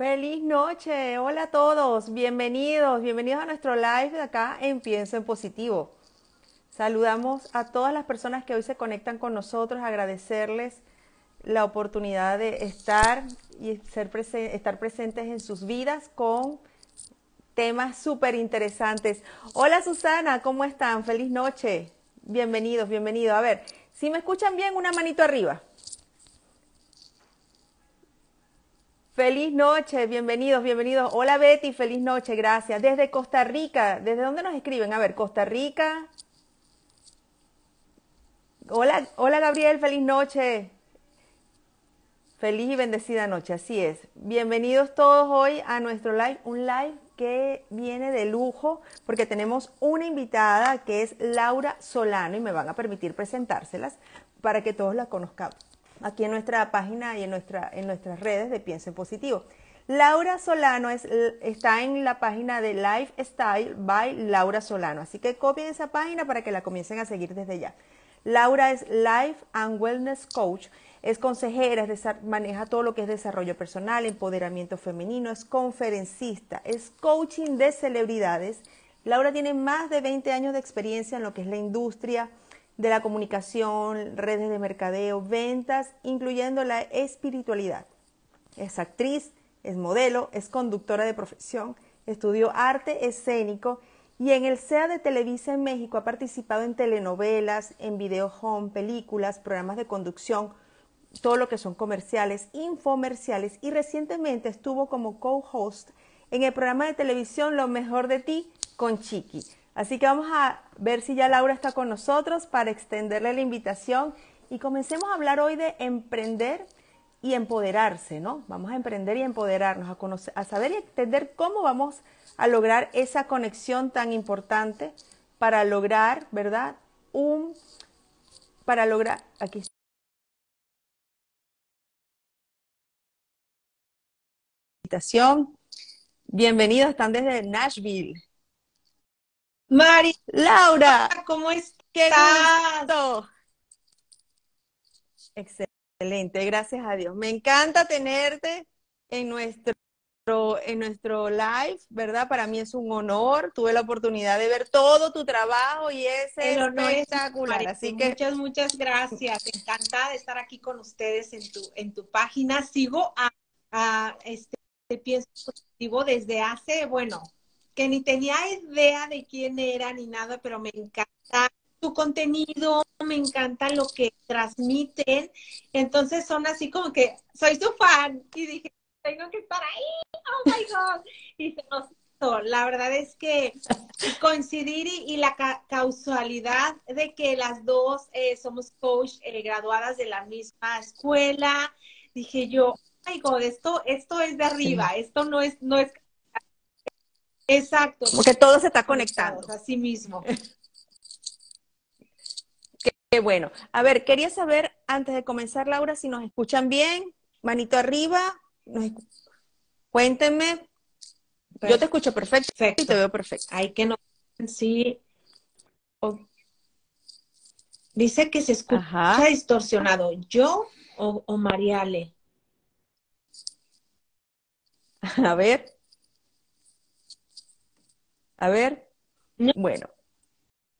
Feliz noche, hola a todos, bienvenidos, bienvenidos a nuestro live de acá en Pienso en Positivo. Saludamos a todas las personas que hoy se conectan con nosotros, agradecerles la oportunidad de estar y ser estar presentes en sus vidas con temas súper interesantes. Hola Susana, ¿cómo están? Feliz noche. Bienvenidos, bienvenidos. A ver, si me escuchan bien, una manito arriba. Feliz noche, bienvenidos, bienvenidos. Hola Betty, feliz noche, gracias. Desde Costa Rica, ¿desde dónde nos escriben? A ver, Costa Rica. Hola, hola Gabriel, feliz noche. Feliz y bendecida noche, así es. Bienvenidos todos hoy a nuestro live, un live que viene de lujo porque tenemos una invitada que es Laura Solano y me van a permitir presentárselas para que todos la conozcamos aquí en nuestra página y en, nuestra, en nuestras redes de Piensen Positivo. Laura Solano es, está en la página de Lifestyle by Laura Solano, así que copien esa página para que la comiencen a seguir desde ya. Laura es Life and Wellness Coach, es consejera, maneja todo lo que es desarrollo personal, empoderamiento femenino, es conferencista, es coaching de celebridades. Laura tiene más de 20 años de experiencia en lo que es la industria, de la comunicación, redes de mercadeo, ventas, incluyendo la espiritualidad. Es actriz, es modelo, es conductora de profesión, estudió arte escénico y en el SEA de Televisa en México ha participado en telenovelas, en video home, películas, programas de conducción, todo lo que son comerciales, infomerciales y recientemente estuvo como co-host en el programa de televisión Lo mejor de ti con Chiqui. Así que vamos a ver si ya Laura está con nosotros para extenderle la invitación y comencemos a hablar hoy de emprender y empoderarse, ¿no? Vamos a emprender y empoderarnos, a, conocer, a saber y entender cómo vamos a lograr esa conexión tan importante para lograr, ¿verdad? Un, para lograr, aquí invitación. Bienvenidos, están desde Nashville. Mari. Laura. ¿Cómo estás? ¡Qué gusto! Excelente, gracias a Dios. Me encanta tenerte en nuestro, en nuestro live, ¿verdad? Para mí es un honor. Tuve la oportunidad de ver todo tu trabajo y es espectacular. Así que muchas, muchas gracias. Encantada de estar aquí con ustedes en tu, en tu página. Sigo a, a este pienso positivo desde hace, bueno, que ni tenía idea de quién era ni nada, pero me encanta su contenido, me encanta lo que transmiten. Entonces son así como que soy su fan y dije, tengo que estar ahí, oh my God. Y se nos hizo. La verdad es que coincidir y, la causalidad de que las dos eh, somos coach eh, graduadas de la misma escuela, dije yo, oh my God, esto, esto es de arriba, esto no es, no es Exacto. Como que todo se está conectando. Así mismo. Qué, bueno. A ver, quería saber, antes de comenzar, Laura, si nos escuchan bien. Manito arriba. Cuéntenme. Yo te escucho perfecto, y te veo perfecto. Hay que no. Sí. Dice que se escucha distorsionado. ¿Yo o, o Mariale? A ver. A ver, bueno,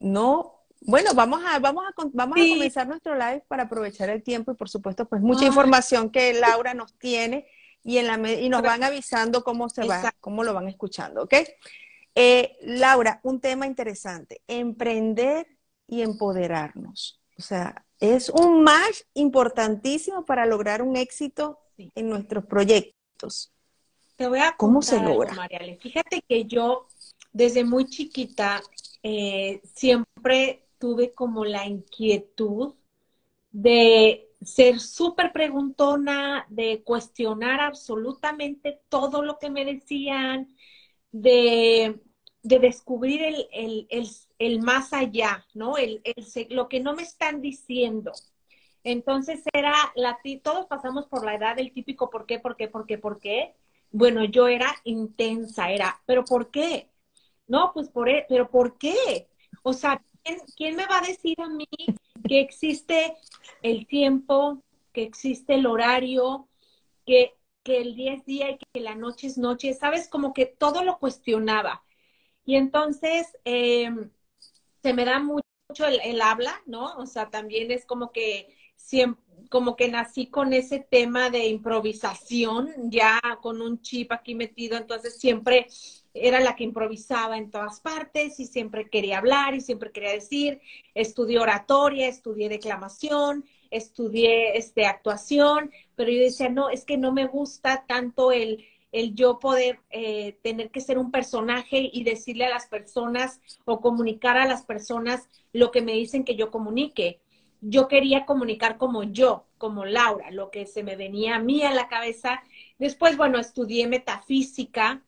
no, bueno, vamos a, vamos a, vamos a comenzar nuestro live para aprovechar el tiempo y por supuesto, pues mucha información que Laura nos tiene y, en la, y nos van avisando cómo se va, cómo lo van escuchando, ¿ok? Eh, Laura, un tema interesante, emprender y empoderarnos. O sea, es un más importantísimo para lograr un éxito en nuestros proyectos. Te voy a ¿Cómo se logra? Fíjate que yo desde muy chiquita eh, siempre tuve como la inquietud de ser súper preguntona, de cuestionar absolutamente todo lo que me decían, de, descubrir el, más allá, ¿no? El, lo que no me están diciendo. Entonces era, la, todos pasamos por la edad del típico ¿por qué, por qué, por qué, por qué? Bueno, yo era intensa, era, pero ¿por qué? No, pues por, e, pero ¿por qué? O sea, ¿quién, me va a decir a mí que existe el tiempo, que existe el horario, que que el día es día y que la noche es noche, ¿sabes? Como que todo lo cuestionaba. Y entonces em, se me da mucho el, habla, ¿no? O sea, también es como que siempre, como que nací con ese tema de improvisación, ya con un chip aquí metido, entonces siempre era la que improvisaba en todas partes y siempre quería hablar y siempre quería decir, estudié oratoria, estudié declamación, estudié este, actuación, pero yo decía, no, es que no me gusta tanto el, el yo poder eh, tener que ser un personaje y decirle a las personas o comunicar a las personas lo que me dicen que yo comunique. Yo quería comunicar como yo, como Laura, lo que se me venía a mí a la cabeza. Después, bueno, estudié metafísica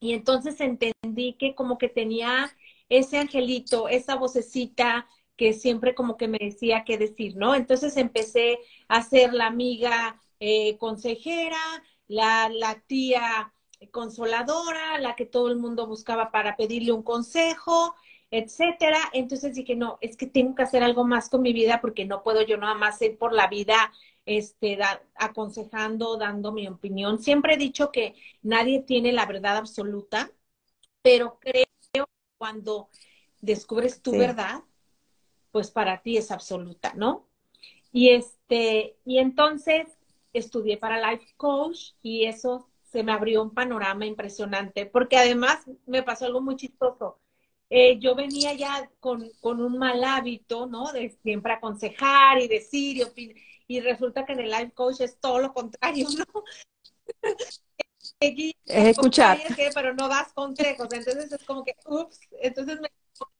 y entonces entendí que como que tenía ese angelito, esa vocecita que siempre como que me decía qué decir, ¿no? Entonces empecé a ser la amiga eh, consejera, la, la tía consoladora, la que todo el mundo buscaba para pedirle un consejo, etcétera. Entonces dije, no, es que tengo que hacer algo más con mi vida porque no puedo yo nada más ir por la vida este, aconsejando, dando mi opinión. Siempre he dicho que nadie tiene la verdad absoluta, pero creo que cuando descubres tu verdad, pues para ti es absoluta, ¿no? Y este, y entonces estudié para Life Coach y eso se me abrió un panorama impresionante, porque además me pasó algo muy chistoso. Eh, yo venía ya con, con, un mal hábito, ¿no? De siempre aconsejar y decir y opinar, y resulta que en el Life Coach es todo lo contrario, ¿no? es escuchar. Pero no das consejos, entonces es como que, ups, entonces me,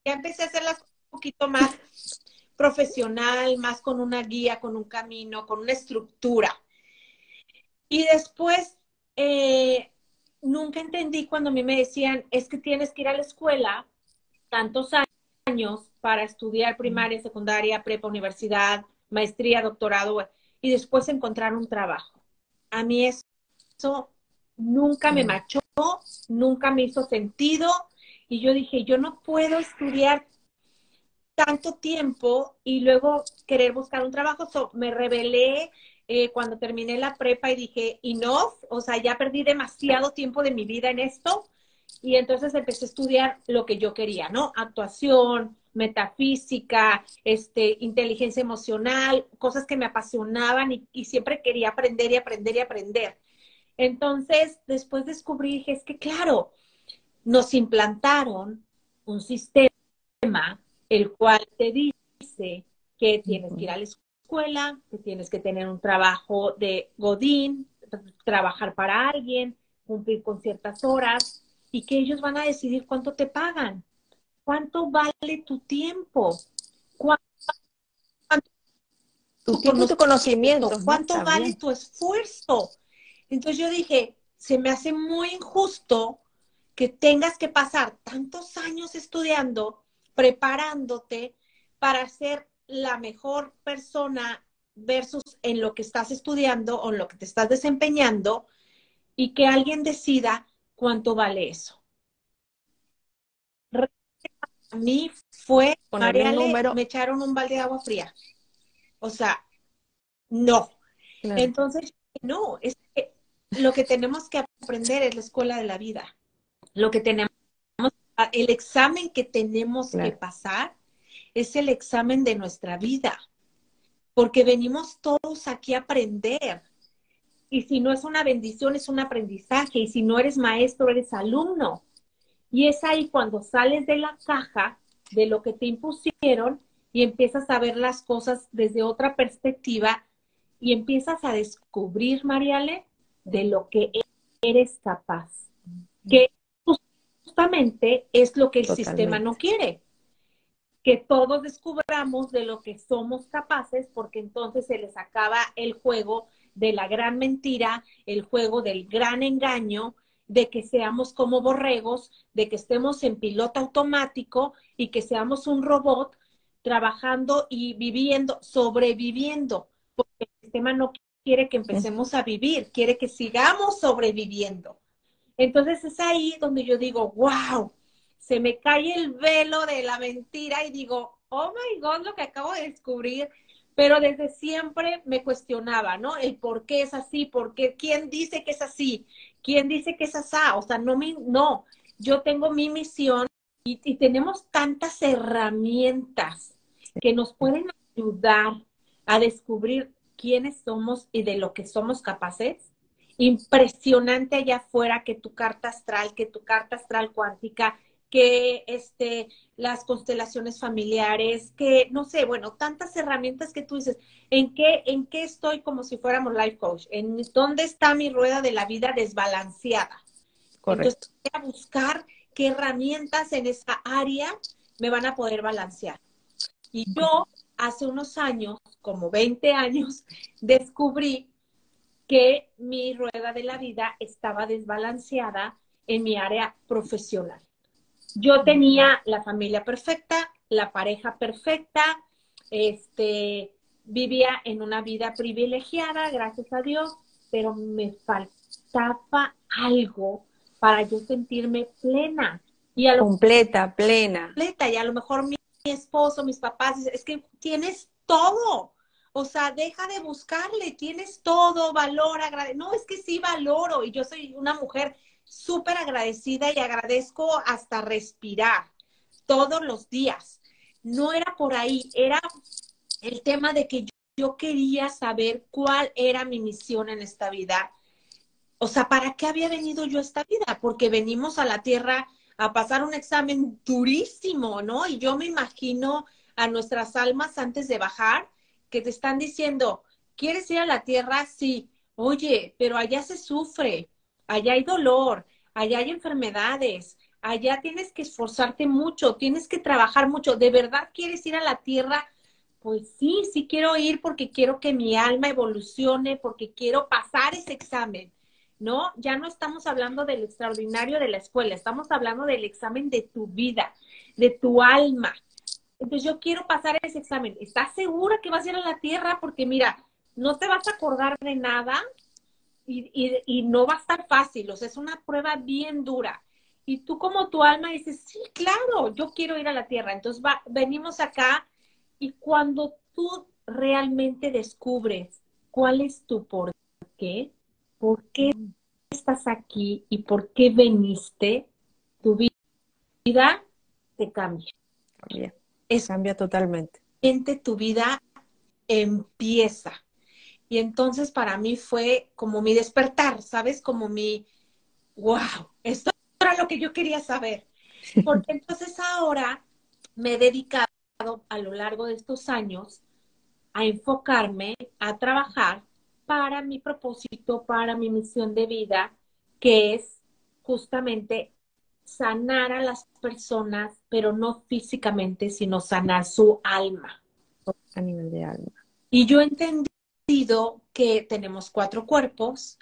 ya empecé a hacerlas un poquito más profesional, más con una guía, con un camino, con una estructura. Y después, eh, nunca entendí cuando a mí me decían, es que tienes que ir a la escuela tantos años para estudiar primaria, secundaria, prepa, universidad, maestría, doctorado, y después encontrar un trabajo. A mí eso nunca me machó, nunca me hizo sentido, y yo dije, yo no puedo estudiar tanto tiempo y luego querer buscar un trabajo. me rebelé, eh, cuando terminé la prepa y dije, enough, o sea, ya perdí demasiado tiempo de mi vida en esto. Y entonces empecé a estudiar lo que yo quería, ¿no? Actuación, metafísica, este, inteligencia emocional, cosas que me apasionaban y, siempre quería aprender y aprender y aprender. Entonces, después descubrí, dije, es que claro, nos implantaron un sistema el cual te dice que tienes que ir a la escuela, que tienes que tener un trabajo de godín, trabajar para alguien, cumplir con ciertas horas y que ellos van a decidir cuánto te pagan, cuánto vale tu tiempo, cuánto, tu, tiempo, tu conocimiento, cuánto vale tu esfuerzo. Entonces yo dije, se me hace muy injusto que tengas que pasar tantos años estudiando, preparándote para ser la mejor persona versus en lo que estás estudiando o en lo que te estás desempeñando y que alguien decida cuánto vale eso. A mí fue, número. me echaron un balde de agua fría. O sea, no. Entonces, no, es que lo que tenemos que aprender es la escuela de la vida. Lo que tenemos, el examen que tenemos que pasar es el examen de nuestra vida, porque venimos todos aquí a aprender. Y si no es una bendición, es un aprendizaje. Y si no eres maestro, eres alumno. Y es ahí cuando sales de la caja de lo que te impusieron y empiezas a ver las cosas desde otra perspectiva y empiezas a descubrir, Mariale, de lo que eres capaz. Que justamente es lo que el sistema no quiere que todos descubramos de lo que somos capaces, porque entonces se les acaba el juego de la gran mentira, el juego del gran engaño, de que seamos como borregos, de que estemos en piloto automático y que seamos un robot trabajando y viviendo, sobreviviendo, porque el sistema no quiere que empecemos a vivir, quiere que sigamos sobreviviendo. Entonces es ahí donde yo digo, wow, se me cae el velo de la mentira y digo, oh my God, lo que acabo de descubrir, pero desde siempre me cuestionaba, ¿no? El por qué es así, por qué, quién dice que es así, quién dice que es así, o sea, no, me, no, yo tengo mi misión y, y tenemos tantas herramientas que nos pueden ayudar a descubrir quiénes somos y de lo que somos capaces. Impresionante allá afuera que tu carta astral, que tu carta astral cuántica, que este, las constelaciones familiares, que no sé, bueno, tantas herramientas que tú dices, ¿en qué, en qué estoy como si fuéramos life coach? ¿En dónde está mi rueda de la vida desbalanceada? Correcto. Entonces, voy a buscar qué herramientas en esa área me van a poder balancear. Y yo hace unos años, como 20 años, descubrí que mi rueda de la vida estaba desbalanceada en mi área profesional. Yo tenía la familia perfecta, la pareja perfecta, este, vivía en una vida privilegiada, gracias a Dios, pero me faltaba algo para yo sentirme plena. Y a lo completa, plena. Completa, y a lo mejor mi, esposo, mis papás, es que tienes todo. O sea, deja de buscarle, tienes todo, valor, agrade. No, es que sí valoro y yo soy una mujer súper agradecida y agradezco hasta respirar todos los días. No era por ahí, era el tema de que yo, quería saber cuál era mi misión en esta vida. O sea, ¿para qué había venido yo a esta vida? Porque venimos a la tierra a pasar un examen durísimo, ¿no? Y yo me imagino a nuestras almas antes de bajar que te están diciendo, ¿quieres ir a la tierra? Sí. Oye, pero allá se sufre, allá hay dolor, allá hay enfermedades, allá tienes que esforzarte mucho, tienes que trabajar mucho. ¿De verdad quieres ir a la tierra? Pues sí, sí quiero ir porque quiero que mi alma evolucione, porque quiero pasar ese examen, ¿no? Ya no estamos hablando del extraordinario de la escuela, estamos hablando del examen de tu vida, de tu alma. Entonces yo quiero pasar ese examen. ¿Estás segura que vas a ir a la tierra? Porque mira, no te vas a acordar de nada, y, no va a estar fácil, o sea, es una prueba bien dura. Y tú como tu alma dices, sí, claro, yo quiero ir a la tierra. Entonces va, venimos acá y cuando tú realmente descubres cuál es tu por qué, por qué estás aquí y por qué veniste, tu vida te cambia. Es, cambia totalmente. Tu vida empieza. Y entonces para mí fue como mi despertar, ¿sabes? Como mi, wow, esto era lo que yo quería saber. Porque entonces ahora me he dedicado a lo largo de estos años a enfocarme, a trabajar para mi propósito, para mi misión de vida, que es justamente sanar a las personas, pero no físicamente, sino sanar su alma. A nivel de alma. Y yo entendí que tenemos cuatro cuerpos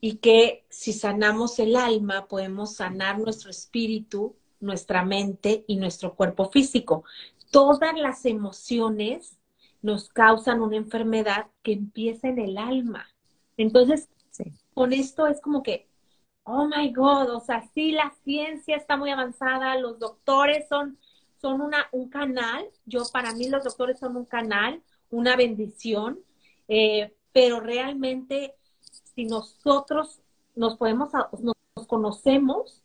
y que si sanamos el alma podemos sanar nuestro espíritu, nuestra mente y nuestro cuerpo físico. Todas las emociones nos causan una enfermedad que empieza en el alma. Entonces, con esto es como que, oh my God, o sea, sí, la ciencia está muy avanzada, los doctores son, son una, un canal, yo para mí los doctores son un canal, una bendición, eh, pero realmente si nosotros nos podemos, nos conocemos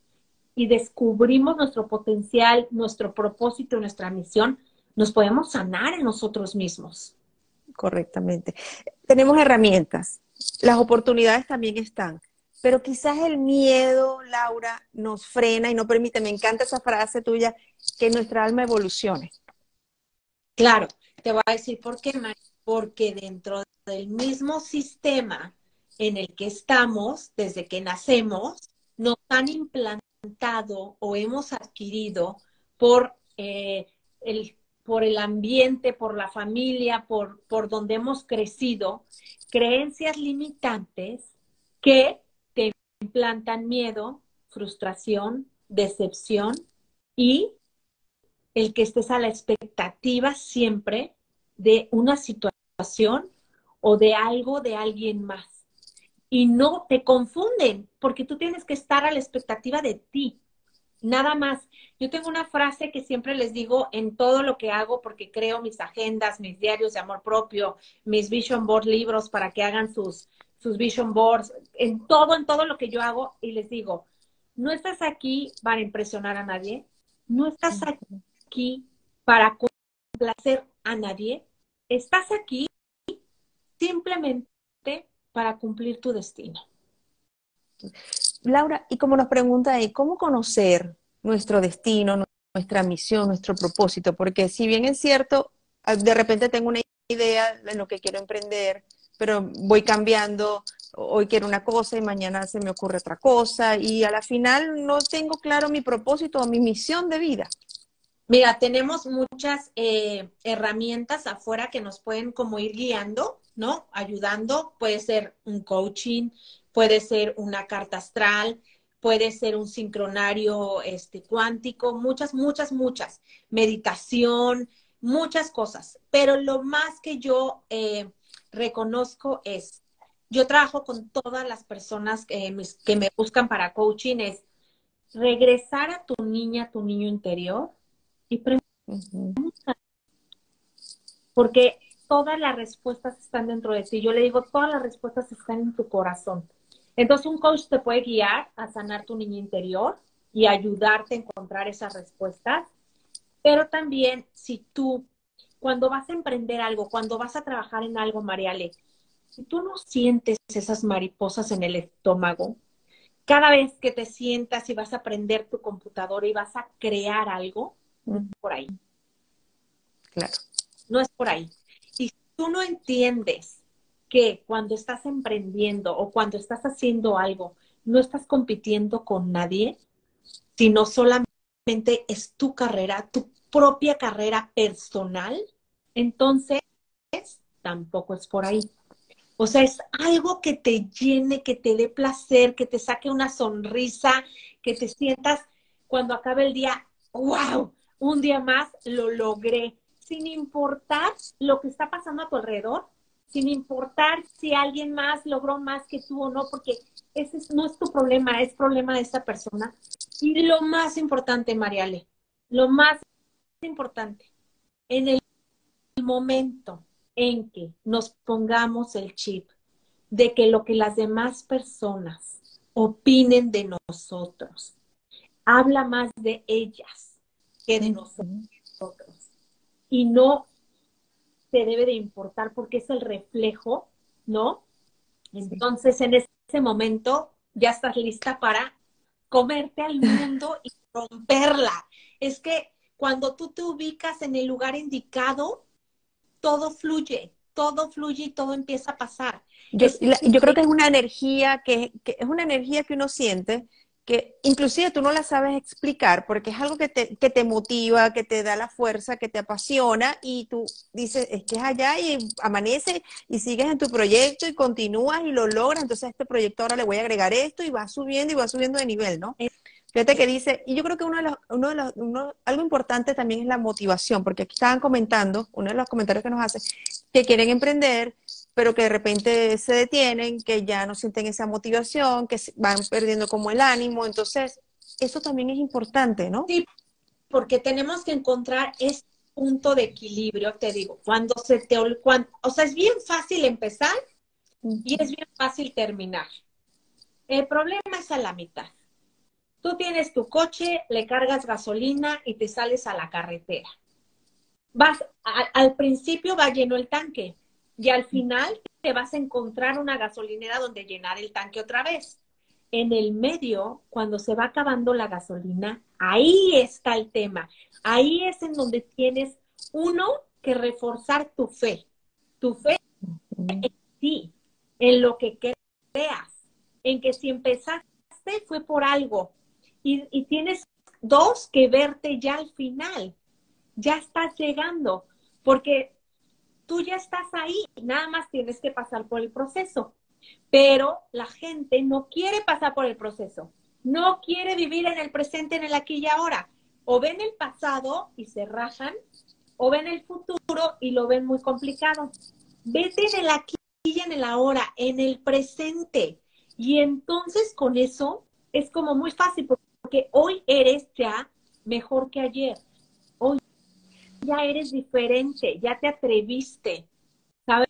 y descubrimos nuestro potencial, nuestro propósito, nuestra misión, nos podemos sanar en nosotros mismos. Correctamente. Tenemos herramientas, las oportunidades también están, pero quizás el miedo, Laura, nos frena y no permite, me encanta esa frase tuya, que nuestra alma evolucione. Claro, te voy a decir por qué, María porque dentro del mismo sistema en el que estamos desde que nacemos, nos han implantado o hemos adquirido por, eh, el, por el ambiente, por la familia, por, por donde hemos crecido, creencias limitantes que te implantan miedo, frustración, decepción y el que estés a la expectativa siempre de una situación o de algo de alguien más. Y no te confunden, porque tú tienes que estar a la expectativa de ti. Nada más. Yo tengo una frase que siempre les digo en todo lo que hago porque creo mis agendas, mis diarios de amor propio, mis vision board libros para que hagan sus, sus vision boards, en todo, en todo lo que yo hago y les digo, no estás aquí para impresionar a nadie, no estás aquí para complacer a nadie, estás aquí simplemente para cumplir tu destino. Laura, y como nos pregunta ahí, ¿cómo conocer nuestro destino, nuestra misión, nuestro propósito? Porque si bien es cierto, ah, de repente tengo una idea de lo que quiero emprender, pero voy cambiando, hoy quiero una cosa y mañana se me ocurre otra cosa, y a la final no tengo claro mi propósito o mi misión de vida. Mira, tenemos muchas eh, herramientas afuera que nos pueden como ir guiando, ¿no? Ayudando. Puede ser un coaching, puede ser una carta astral, puede ser un sincronario este, cuántico, muchas, muchas, muchas. Meditación, muchas cosas. Pero lo más que yo eh, reconozco es, yo trabajo con todas las personas que me buscan para coaching, es regresar a tu niña, tu niño interior y preguntar. Porque todas las respuestas están dentro de ti. Yo le digo, todas las respuestas están en tu corazón. Entonces un coach te puede guiar a sanar tu niño interior y ayudarte a encontrar esas respuestas. Pero también si tú, cuando vas a emprender algo, cuando vas a trabajar en algo, Mariale, si tú no sientes esas mariposas en el estómago, cada vez que te sientas y vas a prender tu computadora y vas a crear algo, no es por ahí. Claro. No es por ahí. Y si tú no entiendes que cuando estás emprendiendo o cuando estás haciendo algo, no estás compitiendo con nadie, sino solamente es tu carrera, tu propia carrera personal, entonces tampoco es por ahí. O sea, es algo que te llene, que te dé placer, que te saque una sonrisa, que te sientas cuando acabe el día, wow, un día más lo logré, sin importar lo que está pasando a tu alrededor, sin importar si alguien más logró más que tú o no, porque ese no es tu problema, es problema de esta persona. Y lo más importante, Mariale, lo más importante, en el momento en que nos pongamos el chip de que lo que las demás personas opinen de nosotros habla más de ellas que de nosotros. Y no te debe de importar porque es el reflejo, ¿no? Entonces, en ese momento ya estás lista para comerte al mundo y romperla. Es que cuando tú te ubicas en el lugar indicado, todo fluye, todo fluye y todo empieza a pasar. Yo, yo creo que es una energía que, que, es una energía que uno siente que inclusive tú no la sabes explicar porque es algo que te, que te motiva, que te da la fuerza, que te apasiona y tú dices, es que es allá y amanece y sigues en tu proyecto y continúas y lo logras, entonces a este proyecto ahora le voy a agregar esto y va subiendo y va subiendo de nivel, ¿no? Fíjate que dice, y yo creo que uno de los, uno de los uno, algo importante también es la motivación, porque aquí estaban comentando, uno de los comentarios que nos hace, que quieren emprender, pero que de repente se detienen, que ya no sienten esa motivación, que van perdiendo como el ánimo. Entonces, eso también es importante, ¿no? Sí, porque tenemos que encontrar ese punto de equilibrio, te digo, cuando se te... Cuando, o sea, es bien fácil empezar y es bien fácil terminar. El problema es a la mitad. Tú tienes tu coche, le cargas gasolina y te sales a la carretera. Vas, al principio va lleno el tanque, y al final te vas a encontrar una gasolinera donde llenar el tanque otra vez. En el medio, cuando se va acabando la gasolina, ahí está el tema. Ahí es en donde tienes, uno, que reforzar tu fe. Tu fe en ti, en lo que creas, en que si empezaste fue por algo. Y, y tienes dos, que verte ya al final. Ya estás llegando. Porque tú ya estás ahí, nada más tienes que pasar por el proceso. Pero la gente no quiere pasar por el proceso, no quiere vivir en el presente, en el aquí y ahora. O ven el pasado y se rajan, o ven el futuro y lo ven muy complicado. Vete en el aquí y en el ahora, en el presente. Y entonces con eso es como muy fácil, porque hoy eres ya mejor que ayer. Ya eres diferente, ya te atreviste, ¿sabes?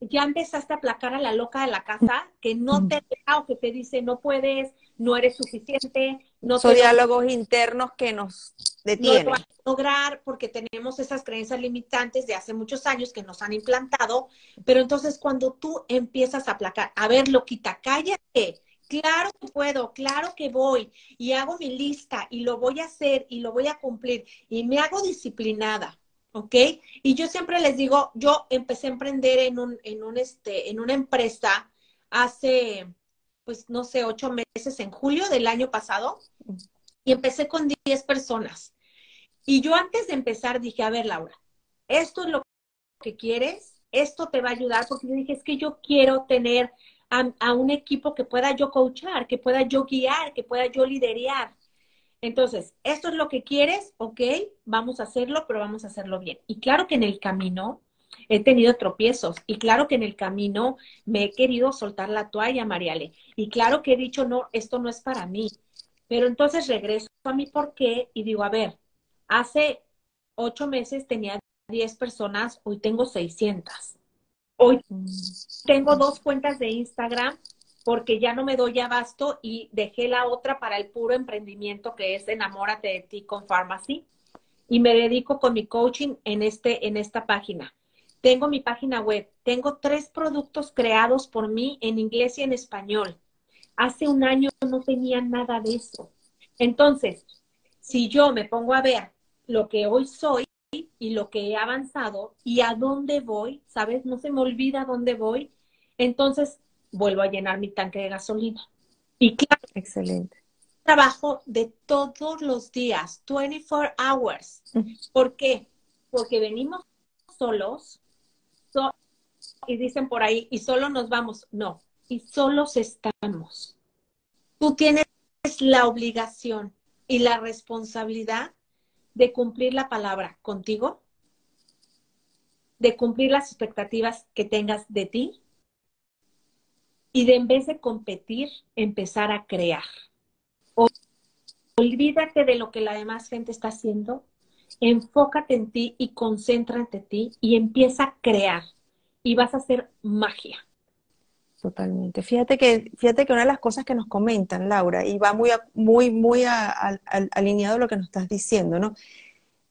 Ya empezaste a aplacar a la loca de la casa que no te deja o que te dice no puedes, no eres suficiente, no Son diálogos internos que nos detienen. No lo vas a lograr porque tenemos esas creencias limitantes de hace muchos años que nos han implantado, pero entonces cuando tú empiezas a aplacar, a ver, loquita, cállate, claro que puedo, claro que voy y hago mi lista y lo voy a hacer y lo voy a cumplir y me hago disciplinada, ¿ok? Y yo siempre les digo, yo empecé a emprender en un, en un, este, en una empresa hace, pues, no sé, ocho meses en julio del año pasado y empecé con diez personas. Y yo antes de empezar dije, a ver, Laura, esto es lo que quieres, esto te va a ayudar, porque yo dije, es que yo quiero tener a, un equipo que pueda yo coachar, que pueda yo guiar, que pueda yo liderar. Entonces, esto es lo que quieres, ok, vamos a hacerlo, pero vamos a hacerlo bien. Y claro que en el camino he tenido tropiezos y claro que en el camino me he querido soltar la toalla, Mariale. Y claro que he dicho, no, esto no es para mí. Pero entonces regreso a mi por qué y digo, a ver, hace ocho meses tenía 10 personas, hoy tengo 600. Hoy tengo dos cuentas de Instagram porque ya no me doy abasto y dejé la otra para el puro emprendimiento que es Enamórate de ti con Pharmacy y me dedico con mi coaching en este en esta página. Tengo mi página web, tengo tres productos creados por mí en inglés y en español. Hace un año no tenía nada de eso. Entonces, si yo me pongo a ver lo que hoy soy, y lo que he avanzado y a dónde voy, ¿sabes? No se me olvida dónde voy. Entonces vuelvo a llenar mi tanque de gasolina. Y claro, excelente. Trabajo de todos los días, 24 hours. ¿Por qué? Porque venimos solos y dicen por ahí, y solo nos vamos. No, y solos estamos. Tú tienes la obligación y la responsabilidad de cumplir la palabra contigo, de cumplir las expectativas que tengas de ti y de en vez de competir, empezar a crear. Olvídate de lo que la demás gente está haciendo, enfócate en ti y concéntrate en ti y empieza a crear y vas a hacer magia. Totalmente. Fíjate que, fíjate que una de las cosas que nos comentan, Laura, y va muy, muy, muy alineado a lo que nos estás diciendo, ¿no?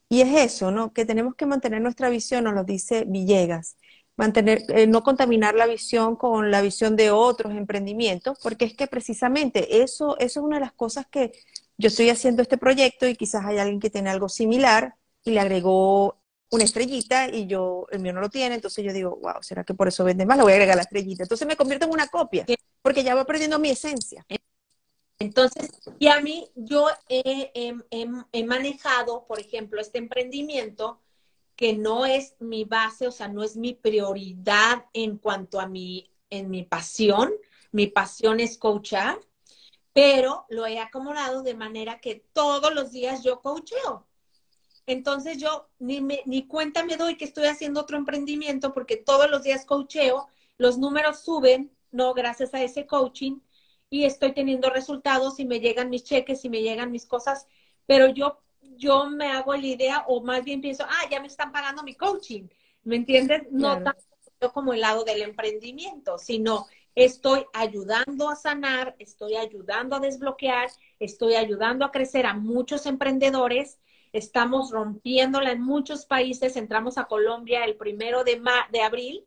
Y es eso, ¿no? Que tenemos que mantener nuestra visión, nos lo dice Villegas, mantener, eh, no contaminar la visión con la visión de otros emprendimientos, porque es que precisamente eso, eso es una de las cosas que yo estoy haciendo este proyecto y quizás hay alguien que tiene algo similar y le agregó una estrellita y yo, el mío no lo tiene, entonces yo digo, wow, ¿será que por eso vende más? Le voy a agregar la estrellita. Entonces me convierto en una copia, porque ya va perdiendo mi esencia. Entonces, y a mí, yo he, he, manejado, por ejemplo, este emprendimiento que no es mi base, o sea, no es mi prioridad en cuanto a mi, en mi pasión. Mi pasión es coachar, pero lo he acomodado de manera que todos los días yo coacheo. Entonces yo ni, me, ni cuenta me doy que estoy haciendo otro emprendimiento porque todos los días coacheo, los números suben, no gracias a ese coaching, y estoy teniendo resultados y me llegan mis cheques y me llegan mis cosas, pero yo, yo me hago la idea o más bien pienso, ah, ya me están pagando mi coaching, ¿me entiendes? No tanto como el lado del emprendimiento, sino estoy ayudando a sanar, estoy ayudando a desbloquear, estoy ayudando a crecer a muchos emprendedores estamos rompiéndola en muchos países, entramos a Colombia el primero de, de abril.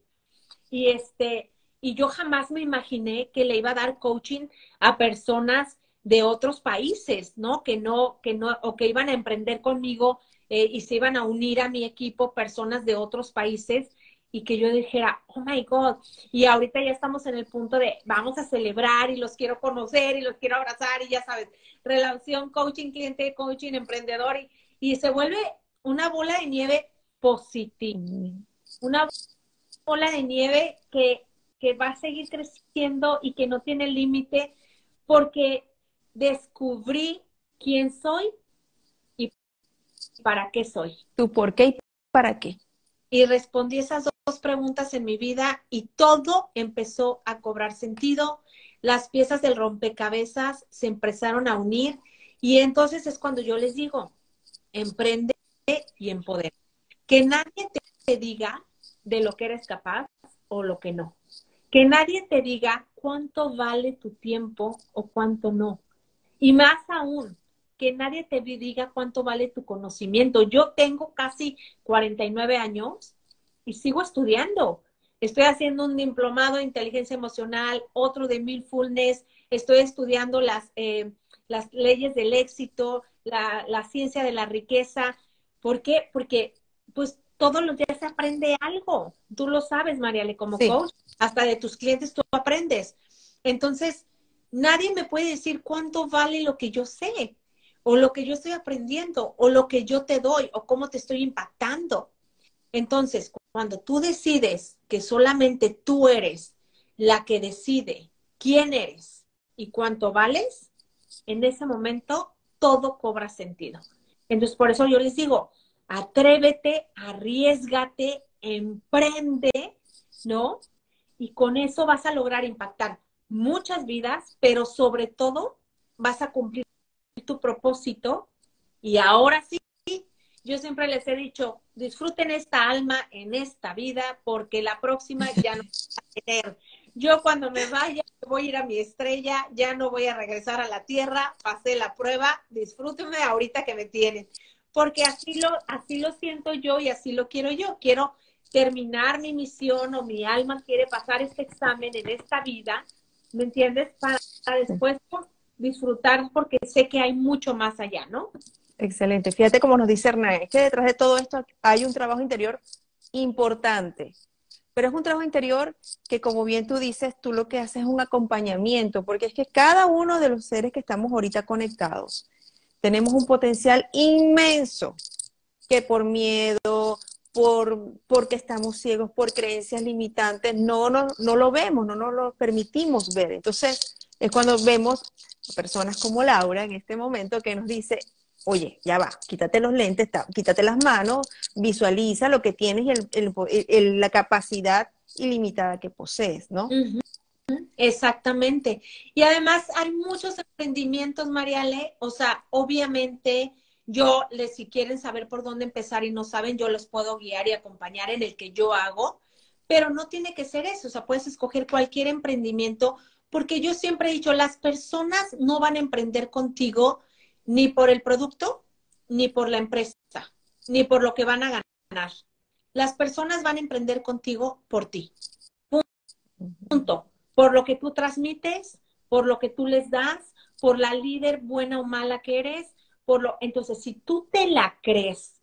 Y este, y yo jamás me imaginé que le iba a dar coaching a personas de otros países, ¿no? Que no, que no, o que iban a emprender conmigo eh, y se iban a unir a mi equipo personas de otros países. Y que yo dijera, oh my God, y ahorita ya estamos en el punto de vamos a celebrar y los quiero conocer y los quiero abrazar y ya sabes, relación coaching, cliente, coaching, emprendedor y, y se vuelve una bola de nieve positiva. Una bola de nieve que, que va a seguir creciendo y que no tiene límite porque descubrí quién soy y para qué soy. ¿Tu por qué y para qué? Y respondí esas dos preguntas en mi vida y todo empezó a cobrar sentido. las piezas del rompecabezas se empezaron a unir y entonces es cuando yo les digo, emprende y empoder. Que nadie te diga de lo que eres capaz o lo que no. Que nadie te diga cuánto vale tu tiempo o cuánto no. Y más aún, que nadie te diga cuánto vale tu conocimiento. Yo tengo casi 49 años y sigo estudiando. Estoy haciendo un diplomado de inteligencia emocional, otro de mindfulness, estoy estudiando las, eh, las leyes del éxito, la, la, ciencia de la riqueza. ¿Por qué? Porque pues todos los días se aprende algo. Tú lo sabes, Mariale, como coach, hasta de tus clientes tú aprendes. Entonces, nadie me puede decir cuánto vale lo que yo sé, o lo que yo estoy aprendiendo, o lo que yo te doy, o cómo te estoy impactando. Entonces, cuando tú decides que solamente tú eres la que decide quién eres y cuánto vales, en ese momento todo cobra sentido. Entonces, por eso yo les digo, atrévete, arriesgate, emprende, ¿no? Y con eso vas a lograr impactar muchas vidas, pero sobre todo vas a cumplir tu propósito. Y ahora sí, yo siempre les he dicho, disfruten esta alma en esta vida porque la próxima ya no va a tener. Yo cuando me vaya voy a ir a mi estrella, ya no voy a regresar a la tierra, pasé la prueba, disfrútenme ahorita que me tienen, porque así lo, así lo siento yo y así lo quiero yo. Quiero terminar mi misión o mi alma quiere pasar este examen en esta vida, ¿me entiendes? Para, después disfrutar porque sé que hay mucho más allá, ¿no? Excelente. Fíjate cómo nos dice Hernán, es que detrás de todo esto hay un trabajo interior importante, pero es un trabajo interior que como bien tú dices, tú lo que haces es un acompañamiento, porque es que cada uno de los seres que estamos ahorita conectados, tenemos un potencial inmenso que por miedo, por, porque estamos ciegos, por creencias limitantes, no, no, no lo vemos, no nos lo permitimos ver. Entonces, es cuando vemos personas como Laura en este momento que nos dice, oye, ya va, quítate los lentes, quítate las manos, visualiza lo que tienes y la capacidad ilimitada que posees, ¿no? Exactamente. Y además hay muchos emprendimientos, Mariale, o sea, obviamente yo, les, si quieren saber por dónde empezar y no saben, yo los puedo guiar y acompañar en el que yo hago, pero no tiene que ser eso, o sea, puedes escoger cualquier emprendimiento, porque yo siempre he dicho, las personas no van a emprender contigo ni por el producto, ni por la empresa, ni por lo que van a ganar. Las personas van a emprender contigo por ti. Punto. Por lo que tú transmites, por lo que tú les das, por la líder buena o mala que eres, por lo entonces si tú te la crees